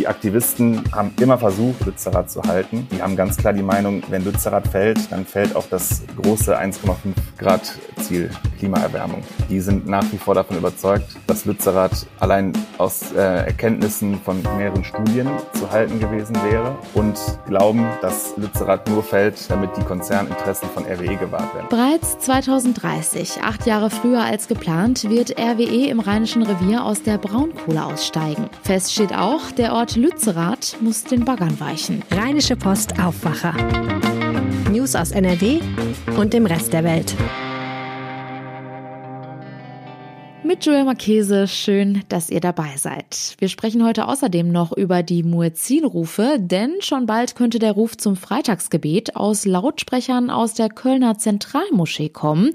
Die Aktivisten haben immer versucht, Lützerath zu halten. Die haben ganz klar die Meinung, wenn Lützerath fällt, dann fällt auch das große 1,5 Grad Ziel Klimaerwärmung. Die sind nach wie vor davon überzeugt, dass Lützerath allein aus äh, Erkenntnissen von mehreren Studien zu halten gewesen wäre und glauben, dass Lützerath nur fällt, damit die Konzerninteressen von RWE gewahrt werden. Bereits 2030, acht Jahre früher als geplant, wird RWE im Rheinischen Revier aus der Braunkohle aussteigen. Fest steht auch, der Ort Lützerath muss den Baggern weichen. Rheinische Post Aufwacher. News aus NRW und dem Rest der Welt. Mit Joel Marchese, schön, dass ihr dabei seid. Wir sprechen heute außerdem noch über die Muezzinrufe, denn schon bald könnte der Ruf zum Freitagsgebet aus Lautsprechern aus der Kölner Zentralmoschee kommen.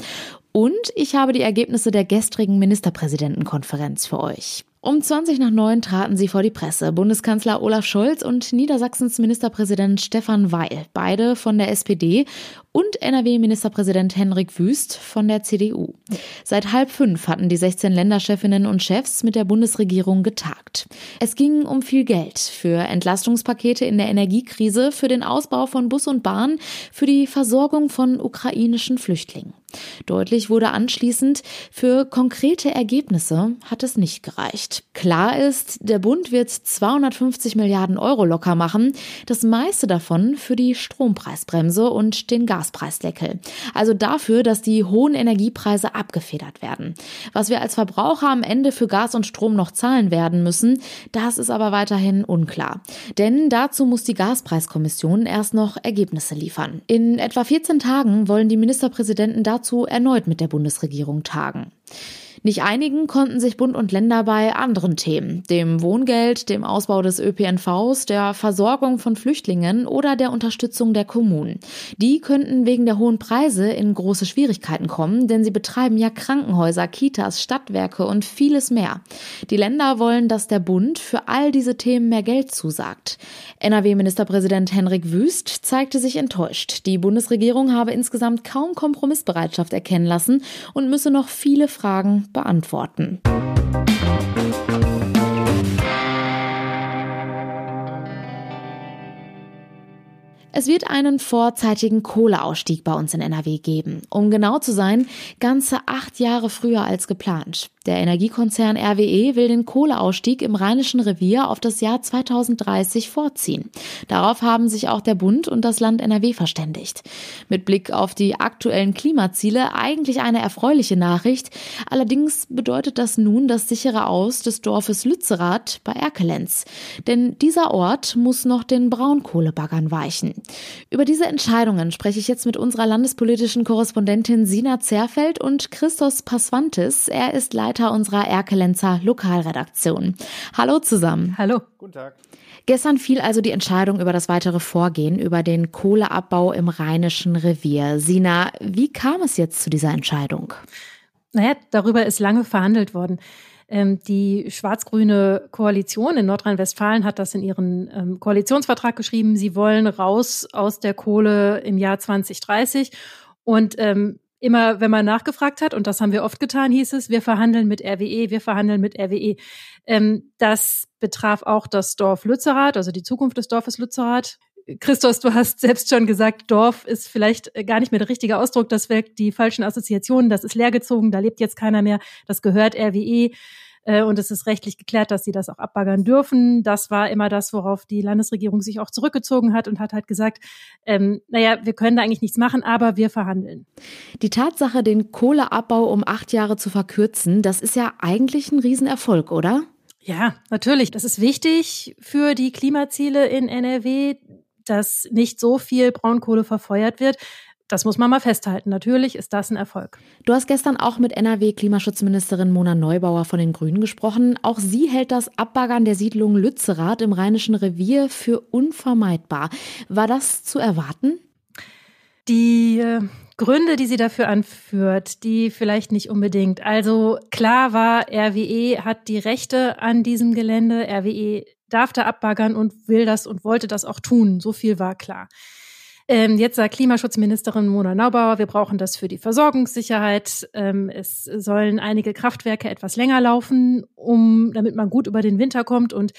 Und ich habe die Ergebnisse der gestrigen Ministerpräsidentenkonferenz für euch. Um 20 nach 9 traten sie vor die Presse. Bundeskanzler Olaf Scholz und Niedersachsens Ministerpräsident Stefan Weil, beide von der SPD und NRW-Ministerpräsident Henrik Wüst von der CDU. Seit halb fünf hatten die 16 Länderchefinnen und Chefs mit der Bundesregierung getagt. Es ging um viel Geld für Entlastungspakete in der Energiekrise, für den Ausbau von Bus und Bahn, für die Versorgung von ukrainischen Flüchtlingen. Deutlich wurde anschließend, für konkrete Ergebnisse hat es nicht gereicht. Klar ist, der Bund wird 250 Milliarden Euro locker machen, das meiste davon für die Strompreisbremse und den Gaspreisdeckel. Also dafür, dass die hohen Energiepreise abgefedert werden. Was wir als Verbraucher am Ende für Gas und Strom noch zahlen werden müssen, das ist aber weiterhin unklar. Denn dazu muss die Gaspreiskommission erst noch Ergebnisse liefern. In etwa 14 Tagen wollen die Ministerpräsidenten dazu dazu erneut mit der Bundesregierung tagen. Nicht einigen konnten sich Bund und Länder bei anderen Themen, dem Wohngeld, dem Ausbau des ÖPNVs, der Versorgung von Flüchtlingen oder der Unterstützung der Kommunen. Die könnten wegen der hohen Preise in große Schwierigkeiten kommen, denn sie betreiben ja Krankenhäuser, Kitas, Stadtwerke und vieles mehr. Die Länder wollen, dass der Bund für all diese Themen mehr Geld zusagt. NRW-Ministerpräsident Henrik Wüst zeigte sich enttäuscht. Die Bundesregierung habe insgesamt kaum Kompromissbereitschaft erkennen lassen und müsse noch viele Fragen beantworten. Es wird einen vorzeitigen Kohleausstieg bei uns in NRW geben. Um genau zu sein, ganze acht Jahre früher als geplant. Der Energiekonzern RWE will den Kohleausstieg im Rheinischen Revier auf das Jahr 2030 vorziehen. Darauf haben sich auch der Bund und das Land NRW verständigt. Mit Blick auf die aktuellen Klimaziele eigentlich eine erfreuliche Nachricht. Allerdings bedeutet das nun das sichere Aus des Dorfes Lützerath bei Erkelenz. Denn dieser Ort muss noch den Braunkohlebaggern weichen. Über diese Entscheidungen spreche ich jetzt mit unserer landespolitischen Korrespondentin Sina Zerfeld und Christos Pasvantis. Er ist Leiter unserer Erkelenzer Lokalredaktion. Hallo zusammen. Hallo. Guten Tag. Gestern fiel also die Entscheidung über das weitere Vorgehen, über den Kohleabbau im Rheinischen Revier. Sina, wie kam es jetzt zu dieser Entscheidung? Naja, darüber ist lange verhandelt worden. Ähm, die schwarz-grüne Koalition in Nordrhein-Westfalen hat das in ihren ähm, Koalitionsvertrag geschrieben. Sie wollen raus aus der Kohle im Jahr 2030. Und ähm, immer, wenn man nachgefragt hat, und das haben wir oft getan, hieß es, wir verhandeln mit RWE, wir verhandeln mit RWE. Ähm, das betraf auch das Dorf Lützerath, also die Zukunft des Dorfes Lützerath. Christos, du hast selbst schon gesagt, Dorf ist vielleicht gar nicht mehr der richtige Ausdruck, das weckt die falschen Assoziationen, das ist leergezogen, da lebt jetzt keiner mehr, das gehört RWE äh, und es ist rechtlich geklärt, dass sie das auch abbaggern dürfen. Das war immer das, worauf die Landesregierung sich auch zurückgezogen hat und hat halt gesagt, ähm, naja, wir können da eigentlich nichts machen, aber wir verhandeln. Die Tatsache, den Kohleabbau um acht Jahre zu verkürzen, das ist ja eigentlich ein Riesenerfolg, oder? Ja, natürlich. Das ist wichtig für die Klimaziele in NRW dass nicht so viel Braunkohle verfeuert wird. das muss man mal festhalten. Natürlich ist das ein Erfolg. Du hast gestern auch mit NRW-Klimaschutzministerin Mona Neubauer von den Grünen gesprochen. Auch sie hält das Abbaggern der Siedlung Lützerath im Rheinischen Revier für unvermeidbar. War das zu erwarten? Die äh, Gründe, die sie dafür anführt, die vielleicht nicht unbedingt. Also klar war, RWE hat die Rechte an diesem Gelände. RWE darf da abbaggern und will das und wollte das auch tun. So viel war klar. Ähm, jetzt sagt Klimaschutzministerin Mona Naubauer, wir brauchen das für die Versorgungssicherheit. Ähm, es sollen einige Kraftwerke etwas länger laufen, um, damit man gut über den Winter kommt. Und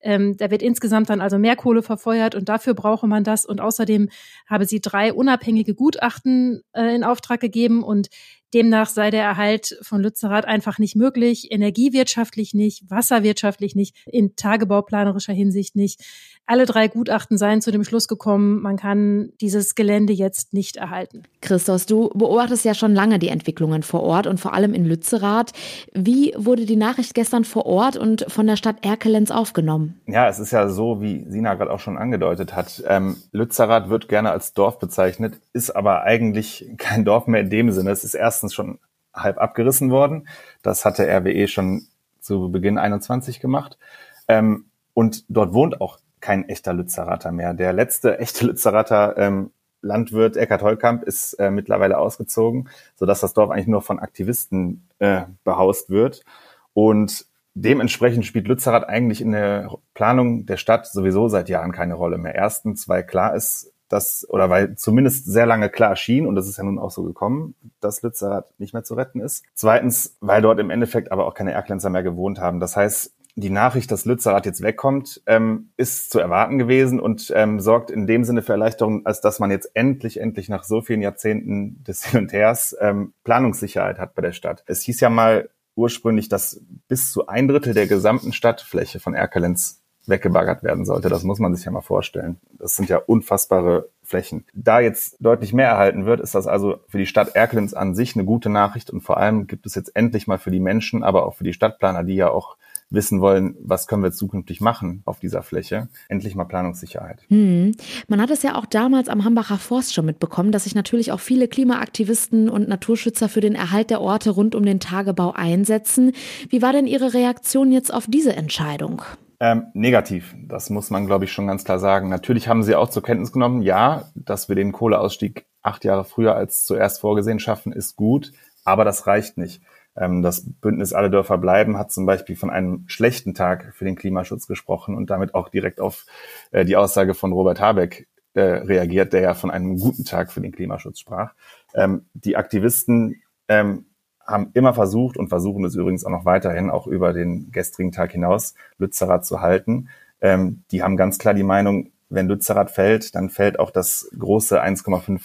ähm, da wird insgesamt dann also mehr Kohle verfeuert und dafür brauche man das. Und außerdem habe sie drei unabhängige Gutachten äh, in Auftrag gegeben und Demnach sei der Erhalt von Lützerath einfach nicht möglich, energiewirtschaftlich nicht, wasserwirtschaftlich nicht, in tagebauplanerischer Hinsicht nicht. Alle drei Gutachten seien zu dem Schluss gekommen, man kann dieses Gelände jetzt nicht erhalten. Christos, du beobachtest ja schon lange die Entwicklungen vor Ort und vor allem in Lützerath. Wie wurde die Nachricht gestern vor Ort und von der Stadt Erkelenz aufgenommen? Ja, es ist ja so, wie Sina gerade auch schon angedeutet hat. Ähm, Lützerath wird gerne als Dorf bezeichnet, ist aber eigentlich kein Dorf mehr in dem Sinne. Es ist erst erstens schon halb abgerissen worden. Das hatte RWE schon zu Beginn 21 gemacht. Ähm, und dort wohnt auch kein echter Lützerater mehr. Der letzte echte Lützerater ähm, Landwirt Eckhard Holkamp ist äh, mittlerweile ausgezogen, sodass das Dorf eigentlich nur von Aktivisten äh, behaust wird. Und dementsprechend spielt Lützerath eigentlich in der Planung der Stadt sowieso seit Jahren keine Rolle mehr. Erstens, weil klar ist, dass, oder weil zumindest sehr lange klar schien, und das ist ja nun auch so gekommen, dass Lützerath nicht mehr zu retten ist. Zweitens, weil dort im Endeffekt aber auch keine Erklenzer mehr gewohnt haben. Das heißt, die Nachricht, dass Lützerath jetzt wegkommt, ähm, ist zu erwarten gewesen und ähm, sorgt in dem Sinne für Erleichterung, als dass man jetzt endlich, endlich nach so vielen Jahrzehnten des Hin und Hers ähm, Planungssicherheit hat bei der Stadt. Es hieß ja mal ursprünglich, dass bis zu ein Drittel der gesamten Stadtfläche von Erkelenz weggebaggert werden sollte. Das muss man sich ja mal vorstellen. Das sind ja unfassbare Flächen. Da jetzt deutlich mehr erhalten wird, ist das also für die Stadt Erkelenz an sich eine gute Nachricht und vor allem gibt es jetzt endlich mal für die Menschen, aber auch für die Stadtplaner, die ja auch wissen wollen, was können wir zukünftig machen auf dieser Fläche, endlich mal Planungssicherheit. Hm. Man hat es ja auch damals am Hambacher Forst schon mitbekommen, dass sich natürlich auch viele Klimaaktivisten und Naturschützer für den Erhalt der Orte rund um den Tagebau einsetzen. Wie war denn Ihre Reaktion jetzt auf diese Entscheidung? Ähm, negativ, das muss man, glaube ich, schon ganz klar sagen. Natürlich haben sie auch zur Kenntnis genommen, ja, dass wir den Kohleausstieg acht Jahre früher als zuerst vorgesehen schaffen, ist gut, aber das reicht nicht. Ähm, das Bündnis Alle Dörfer bleiben hat zum Beispiel von einem schlechten Tag für den Klimaschutz gesprochen und damit auch direkt auf äh, die Aussage von Robert Habeck äh, reagiert, der ja von einem guten Tag für den Klimaschutz sprach. Ähm, die Aktivisten ähm, haben immer versucht und versuchen es übrigens auch noch weiterhin, auch über den gestrigen Tag hinaus, Lützerath zu halten. Die haben ganz klar die Meinung, wenn Lützerath fällt, dann fällt auch das große 1,5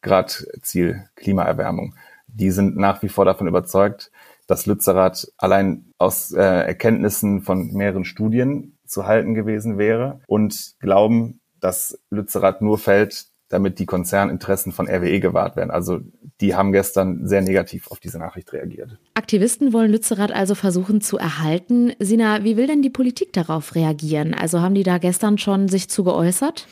Grad Ziel Klimaerwärmung. Die sind nach wie vor davon überzeugt, dass Lützerath allein aus äh, Erkenntnissen von mehreren Studien zu halten gewesen wäre und glauben, dass Lützerath nur fällt, damit die Konzerninteressen von RWE gewahrt werden. Also die haben gestern sehr negativ auf diese Nachricht reagiert. Aktivisten wollen Lützerath also versuchen zu erhalten. Sina, wie will denn die Politik darauf reagieren? Also haben die da gestern schon sich zu geäußert?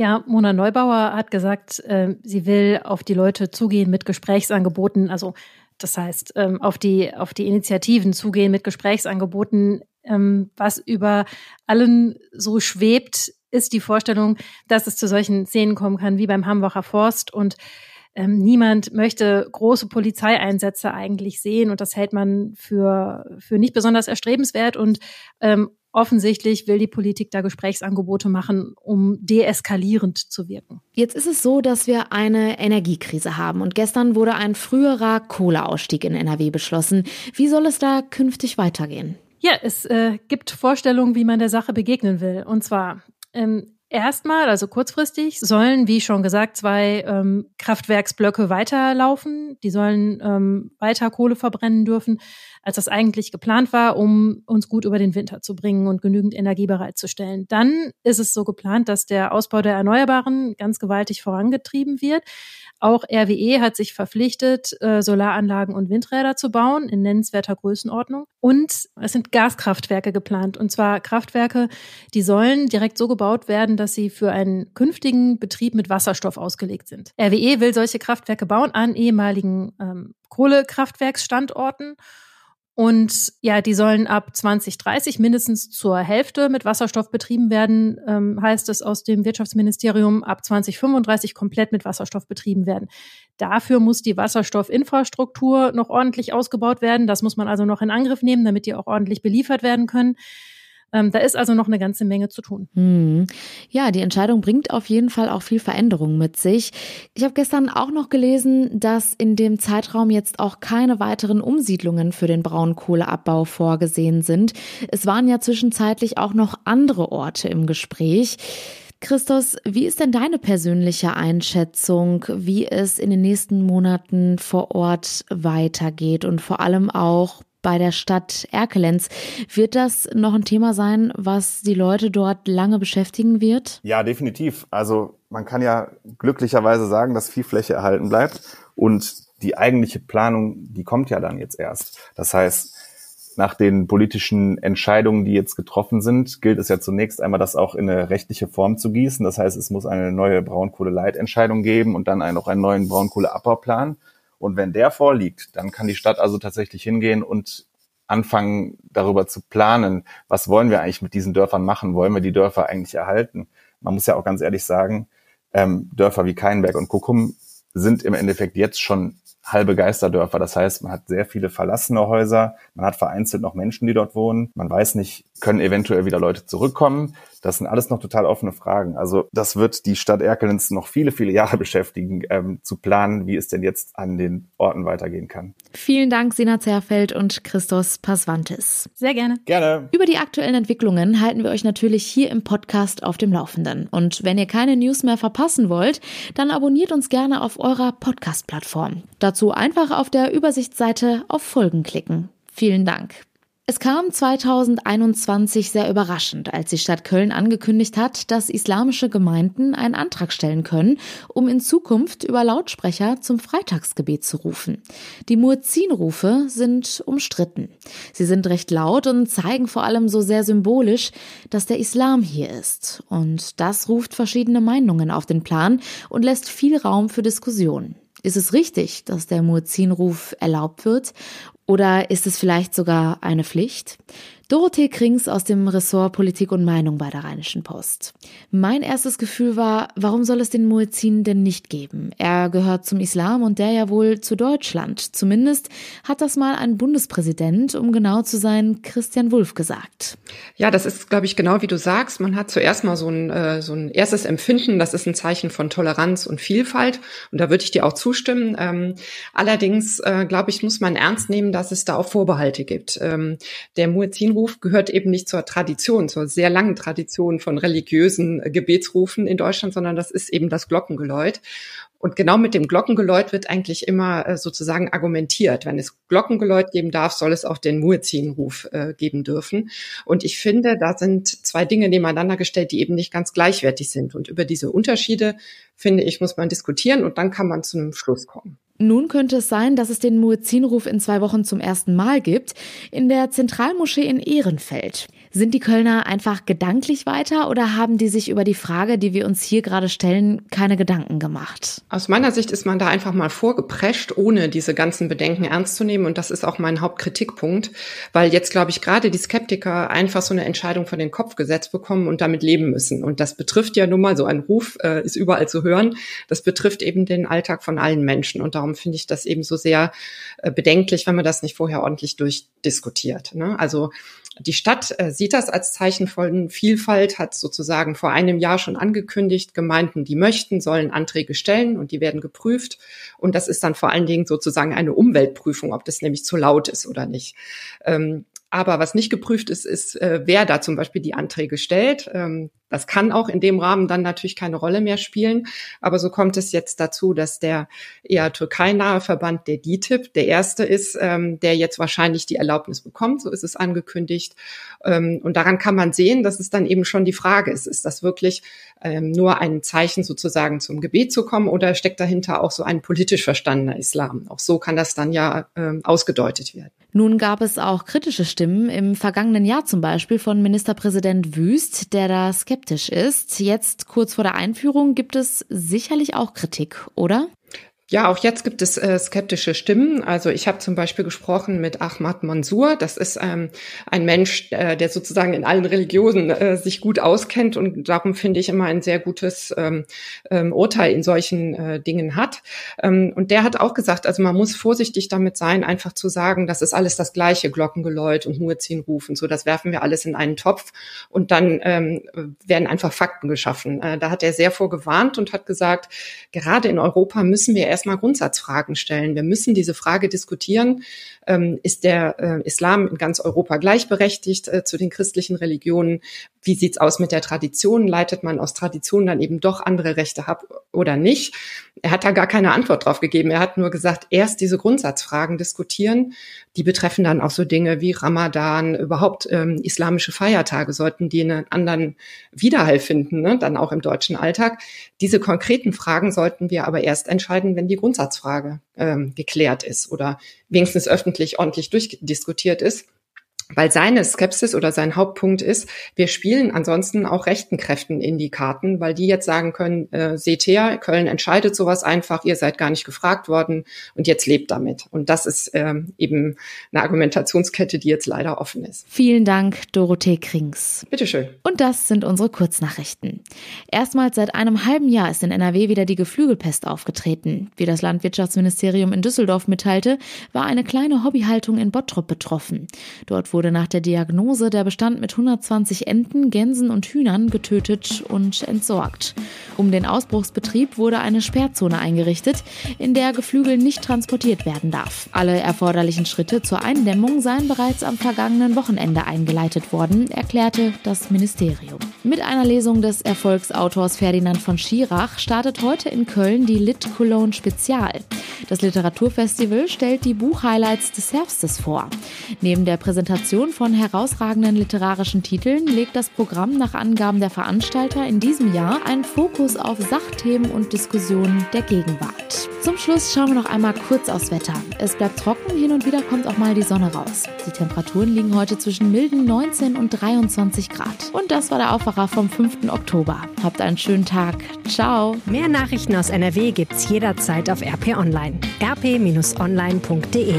Ja, Mona Neubauer hat gesagt, äh, sie will auf die Leute zugehen mit Gesprächsangeboten. Also das heißt, ähm, auf die, auf die Initiativen zugehen mit Gesprächsangeboten. Ähm, was über allen so schwebt, ist die Vorstellung, dass es zu solchen Szenen kommen kann wie beim Hambacher Forst und ähm, niemand möchte große Polizeieinsätze eigentlich sehen und das hält man für, für nicht besonders erstrebenswert und ähm, offensichtlich will die Politik da Gesprächsangebote machen, um deeskalierend zu wirken. Jetzt ist es so, dass wir eine Energiekrise haben und gestern wurde ein früherer Kohleausstieg in NRW beschlossen. Wie soll es da künftig weitergehen? Ja, es äh, gibt Vorstellungen, wie man der Sache begegnen will. Und zwar ähm, Erstmal, also kurzfristig, sollen, wie schon gesagt, zwei ähm, Kraftwerksblöcke weiterlaufen. Die sollen ähm, weiter Kohle verbrennen dürfen. Als das eigentlich geplant war, um uns gut über den Winter zu bringen und genügend Energie bereitzustellen. Dann ist es so geplant, dass der Ausbau der Erneuerbaren ganz gewaltig vorangetrieben wird. Auch RWE hat sich verpflichtet, äh, Solaranlagen und Windräder zu bauen in nennenswerter Größenordnung. Und es sind Gaskraftwerke geplant. Und zwar Kraftwerke, die sollen direkt so gebaut werden, dass sie für einen künftigen Betrieb mit Wasserstoff ausgelegt sind. RWE will solche Kraftwerke bauen an ehemaligen ähm, Kohlekraftwerksstandorten. Und ja, die sollen ab 2030 mindestens zur Hälfte mit Wasserstoff betrieben werden, ähm, heißt es aus dem Wirtschaftsministerium, ab 2035 komplett mit Wasserstoff betrieben werden. Dafür muss die Wasserstoffinfrastruktur noch ordentlich ausgebaut werden. Das muss man also noch in Angriff nehmen, damit die auch ordentlich beliefert werden können. Ähm, da ist also noch eine ganze Menge zu tun. Hm. Ja, die Entscheidung bringt auf jeden Fall auch viel Veränderung mit sich. Ich habe gestern auch noch gelesen, dass in dem Zeitraum jetzt auch keine weiteren Umsiedlungen für den Braunkohleabbau vorgesehen sind. Es waren ja zwischenzeitlich auch noch andere Orte im Gespräch. Christos, wie ist denn deine persönliche Einschätzung, wie es in den nächsten Monaten vor Ort weitergeht und vor allem auch bei der Stadt Erkelenz. Wird das noch ein Thema sein, was die Leute dort lange beschäftigen wird? Ja, definitiv. Also man kann ja glücklicherweise sagen, dass viel Fläche erhalten bleibt und die eigentliche Planung, die kommt ja dann jetzt erst. Das heißt, nach den politischen Entscheidungen, die jetzt getroffen sind, gilt es ja zunächst einmal, das auch in eine rechtliche Form zu gießen. Das heißt, es muss eine neue Braunkohle-Leitentscheidung geben und dann noch einen neuen Braunkohleabbauplan. Und wenn der vorliegt, dann kann die Stadt also tatsächlich hingehen und anfangen, darüber zu planen, was wollen wir eigentlich mit diesen Dörfern machen? Wollen wir die Dörfer eigentlich erhalten? Man muss ja auch ganz ehrlich sagen, ähm, Dörfer wie Keinberg und Kuckum sind im Endeffekt jetzt schon halbe Geisterdörfer. Das heißt, man hat sehr viele verlassene Häuser, man hat vereinzelt noch Menschen, die dort wohnen. Man weiß nicht, können eventuell wieder Leute zurückkommen. Das sind alles noch total offene Fragen. Also das wird die Stadt Erkelenz noch viele, viele Jahre beschäftigen, ähm, zu planen, wie es denn jetzt an den Orten weitergehen kann. Vielen Dank, Sina Zerfeld und Christos Pasvantis. Sehr gerne. Gerne. Über die aktuellen Entwicklungen halten wir euch natürlich hier im Podcast auf dem Laufenden. Und wenn ihr keine News mehr verpassen wollt, dann abonniert uns gerne auf eurer Podcast-Plattform. Dazu einfach auf der Übersichtsseite auf Folgen klicken. Vielen Dank. Es kam 2021 sehr überraschend, als die Stadt Köln angekündigt hat, dass islamische Gemeinden einen Antrag stellen können, um in Zukunft über Lautsprecher zum Freitagsgebet zu rufen. Die Muezzinrufe sind umstritten. Sie sind recht laut und zeigen vor allem so sehr symbolisch, dass der Islam hier ist. Und das ruft verschiedene Meinungen auf den Plan und lässt viel Raum für Diskussionen. Ist es richtig, dass der Muezzinruf erlaubt wird? Oder ist es vielleicht sogar eine Pflicht? Dorothee Krings aus dem Ressort Politik und Meinung bei der Rheinischen Post. Mein erstes Gefühl war, warum soll es den Muezzin denn nicht geben? Er gehört zum Islam und der ja wohl zu Deutschland. Zumindest hat das mal ein Bundespräsident, um genau zu sein, Christian Wulff gesagt. Ja, das ist, glaube ich, genau wie du sagst. Man hat zuerst mal so ein, äh, so ein erstes Empfinden, das ist ein Zeichen von Toleranz und Vielfalt. Und da würde ich dir auch zustimmen. Ähm, allerdings, äh, glaube ich, muss man ernst nehmen, dass es da auch Vorbehalte gibt. Ähm, der Muezzin Gebetsruf gehört eben nicht zur Tradition, zur sehr langen Tradition von religiösen Gebetsrufen in Deutschland, sondern das ist eben das Glockengeläut. Und genau mit dem Glockengeläut wird eigentlich immer äh, sozusagen argumentiert. Wenn es Glockengeläut geben darf, soll es auch den Muezzinruf äh, geben dürfen. Und ich finde, da sind zwei Dinge nebeneinander gestellt, die eben nicht ganz gleichwertig sind. Und über diese Unterschiede, finde ich, muss man diskutieren und dann kann man zu einem Schluss kommen. Nun könnte es sein, dass es den Muezzinruf in zwei Wochen zum ersten Mal gibt, in der Zentralmoschee in Ehrenfeld. Sind die Kölner einfach gedanklich weiter oder haben die sich über die Frage, die wir uns hier gerade stellen, keine Gedanken gemacht? Aus meiner Sicht ist man da einfach mal vorgeprescht, ohne diese ganzen Bedenken ernst zu nehmen. Und das ist auch mein Hauptkritikpunkt, weil jetzt, glaube ich, gerade die Skeptiker einfach so eine Entscheidung von den Kopf gesetzt bekommen und damit leben müssen. Und das betrifft ja nun mal, so ein Ruf äh, ist überall zu hören, das betrifft eben den Alltag von allen Menschen. Und darum finde ich das eben so sehr äh, bedenklich, wenn man das nicht vorher ordentlich durchdiskutiert. Ne? Also die Stadt äh, sieht das als Zeichen von Vielfalt, hat sozusagen vor einem Jahr schon angekündigt, Gemeinden, die möchten, sollen Anträge stellen und die werden geprüft. Und das ist dann vor allen Dingen sozusagen eine Umweltprüfung, ob das nämlich zu laut ist oder nicht. Ähm, aber was nicht geprüft ist, ist, äh, wer da zum Beispiel die Anträge stellt. Das kann auch in dem Rahmen dann natürlich keine Rolle mehr spielen. Aber so kommt es jetzt dazu, dass der eher türkeinahe Verband, der DITIB, der erste ist, ähm, der jetzt wahrscheinlich die Erlaubnis bekommt. So ist es angekündigt. Ähm, und daran kann man sehen, dass es dann eben schon die Frage ist, ist das wirklich ähm, nur ein Zeichen sozusagen zum Gebet zu kommen oder steckt dahinter auch so ein politisch verstandener Islam? Auch so kann das dann ja ähm, ausgedeutet werden. Nun gab es auch kritische Stimmen im vergangenen Jahr zum Beispiel von Ministerpräsident Wüst, der da skeptisch ist. Jetzt kurz vor der Einführung gibt es sicherlich auch Kritik, oder? Ja, auch jetzt gibt es äh, skeptische Stimmen. Also ich habe zum Beispiel gesprochen mit Ahmad Mansour. Das ist ähm, ein Mensch, äh, der sozusagen in allen Religionen äh, sich gut auskennt und darum finde ich immer ein sehr gutes ähm, ähm, Urteil in solchen äh, Dingen hat. Ähm, und der hat auch gesagt, also man muss vorsichtig damit sein, einfach zu sagen, das ist alles das gleiche Glockengeläut und Muezzin-Ruf und so. Das werfen wir alles in einen Topf und dann ähm, werden einfach Fakten geschaffen. Äh, da hat er sehr vorgewarnt und hat gesagt, gerade in Europa müssen wir erst erstmal Grundsatzfragen stellen. Wir müssen diese Frage diskutieren. Ähm, ist der äh, Islam in ganz Europa gleichberechtigt äh, zu den christlichen Religionen? Wie sieht's aus mit der Tradition? Leitet man aus Tradition dann eben doch andere Rechte ab oder nicht? Er hat da gar keine Antwort drauf gegeben. Er hat nur gesagt, erst diese Grundsatzfragen diskutieren. Die betreffen dann auch so Dinge wie Ramadan, überhaupt ähm, islamische Feiertage sollten die einen anderen Widerhall finden, ne? dann auch im deutschen Alltag. Diese konkreten Fragen sollten wir aber erst entscheiden, wenn die Grundsatzfrage ähm, geklärt ist oder wenigstens öffentlich ordentlich durchdiskutiert ist weil seine Skepsis oder sein Hauptpunkt ist, wir spielen ansonsten auch rechten Kräften in die Karten, weil die jetzt sagen können, äh, seht her, Köln entscheidet sowas einfach, ihr seid gar nicht gefragt worden und jetzt lebt damit. Und das ist ähm, eben eine Argumentationskette, die jetzt leider offen ist. Vielen Dank, Dorothee Krings. Bitteschön. Und das sind unsere Kurznachrichten. Erstmals seit einem halben Jahr ist in NRW wieder die Geflügelpest aufgetreten. Wie das Landwirtschaftsministerium in Düsseldorf mitteilte, war eine kleine Hobbyhaltung in Bottrop betroffen. Dort wurde wurde nach der Diagnose der Bestand mit 120 Enten, Gänsen und Hühnern getötet und entsorgt. Um den Ausbruchsbetrieb wurde eine Sperrzone eingerichtet, in der Geflügel nicht transportiert werden darf. Alle erforderlichen Schritte zur Eindämmung seien bereits am vergangenen Wochenende eingeleitet worden, erklärte das Ministerium. Mit einer Lesung des Erfolgsautors Ferdinand von Schirach startet heute in Köln die Lit Cologne Spezial. Das Literaturfestival stellt die Buchhighlights des Herbstes vor. Neben der Präsentation Präsentation von herausragenden literarischen Titeln legt das Programm nach Angaben der Veranstalter in diesem Jahr einen Fokus auf Sachthemen und Diskussionen der Gegenwart. Zum Schluss schauen wir noch einmal kurz aufs Wetter. Es bleibt trocken, hin und wieder kommt auch mal die Sonne raus. Die Temperaturen liegen heute zwischen milden 19 und 23 Grad. Und das war der Aufwacher vom 5. Oktober. Habt einen schönen Tag. Ciao. Mehr Nachrichten aus NRW gibt's jederzeit auf RP Online. rp-online.de